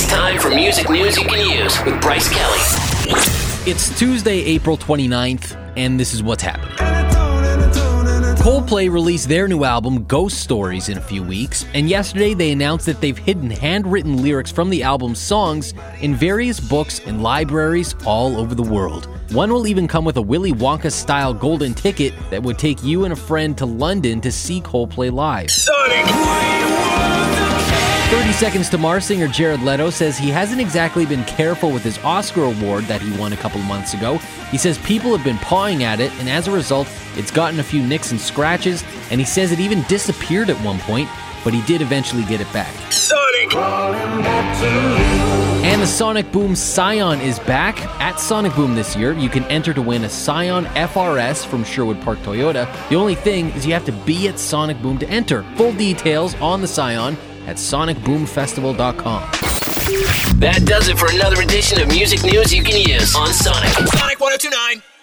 It's time for music news you can use with Bryce Kelly. It's Tuesday, April 29th, and this is what's happening. Coldplay released their new album, Ghost Stories, in a few weeks, and yesterday they announced that they've hidden handwritten lyrics from the album's songs in various books and libraries all over the world. One will even come with a Willy Wonka style golden ticket that would take you and a friend to London to see Coldplay live. Sonic! 30 Seconds to Mars singer Jared Leto says he hasn't exactly been careful with his Oscar award that he won a couple months ago. He says people have been pawing at it, and as a result, it's gotten a few nicks and scratches, and he says it even disappeared at one point, but he did eventually get it back. Sonic! And the Sonic Boom Scion is back. At Sonic Boom this year, you can enter to win a Scion FRS from Sherwood Park Toyota. The only thing is you have to be at Sonic Boom to enter. Full details on the Scion at sonicboomfestival.com. That does it for another edition of Music News You Can Use on Sonic.